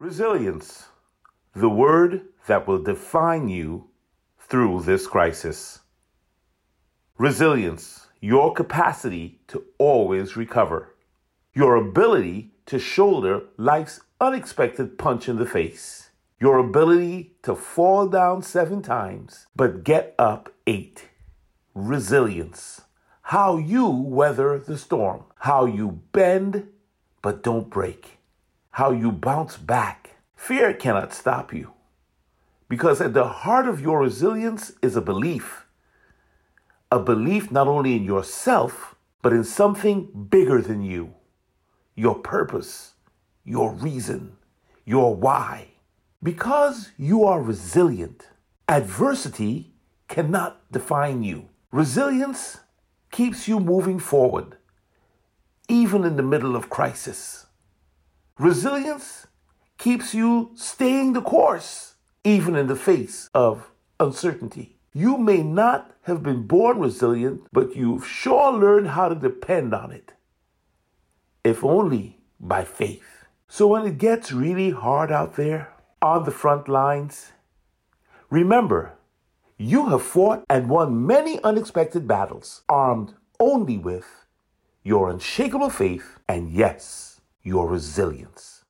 Resilience, the word that will define you through this crisis. Resilience, your capacity to always recover, your ability to shoulder life's unexpected punch in the face, your ability to fall down seven times but get up eight. Resilience, how you weather the storm, how you bend but don't break, how you bounce back. Fear cannot stop you because at the heart of your resilience is a belief. A belief not only in yourself, but in something bigger than you your purpose, your reason, your why. Because you are resilient, adversity cannot define you. Resilience keeps you moving forward, even in the middle of crisis. Resilience keeps you staying the course, even in the face of uncertainty. You may not have been born resilient, but you've sure learned how to depend on it, if only by faith. So when it gets really hard out there on the front lines, remember you have fought and won many unexpected battles, armed only with your unshakable faith and, yes, your resilience.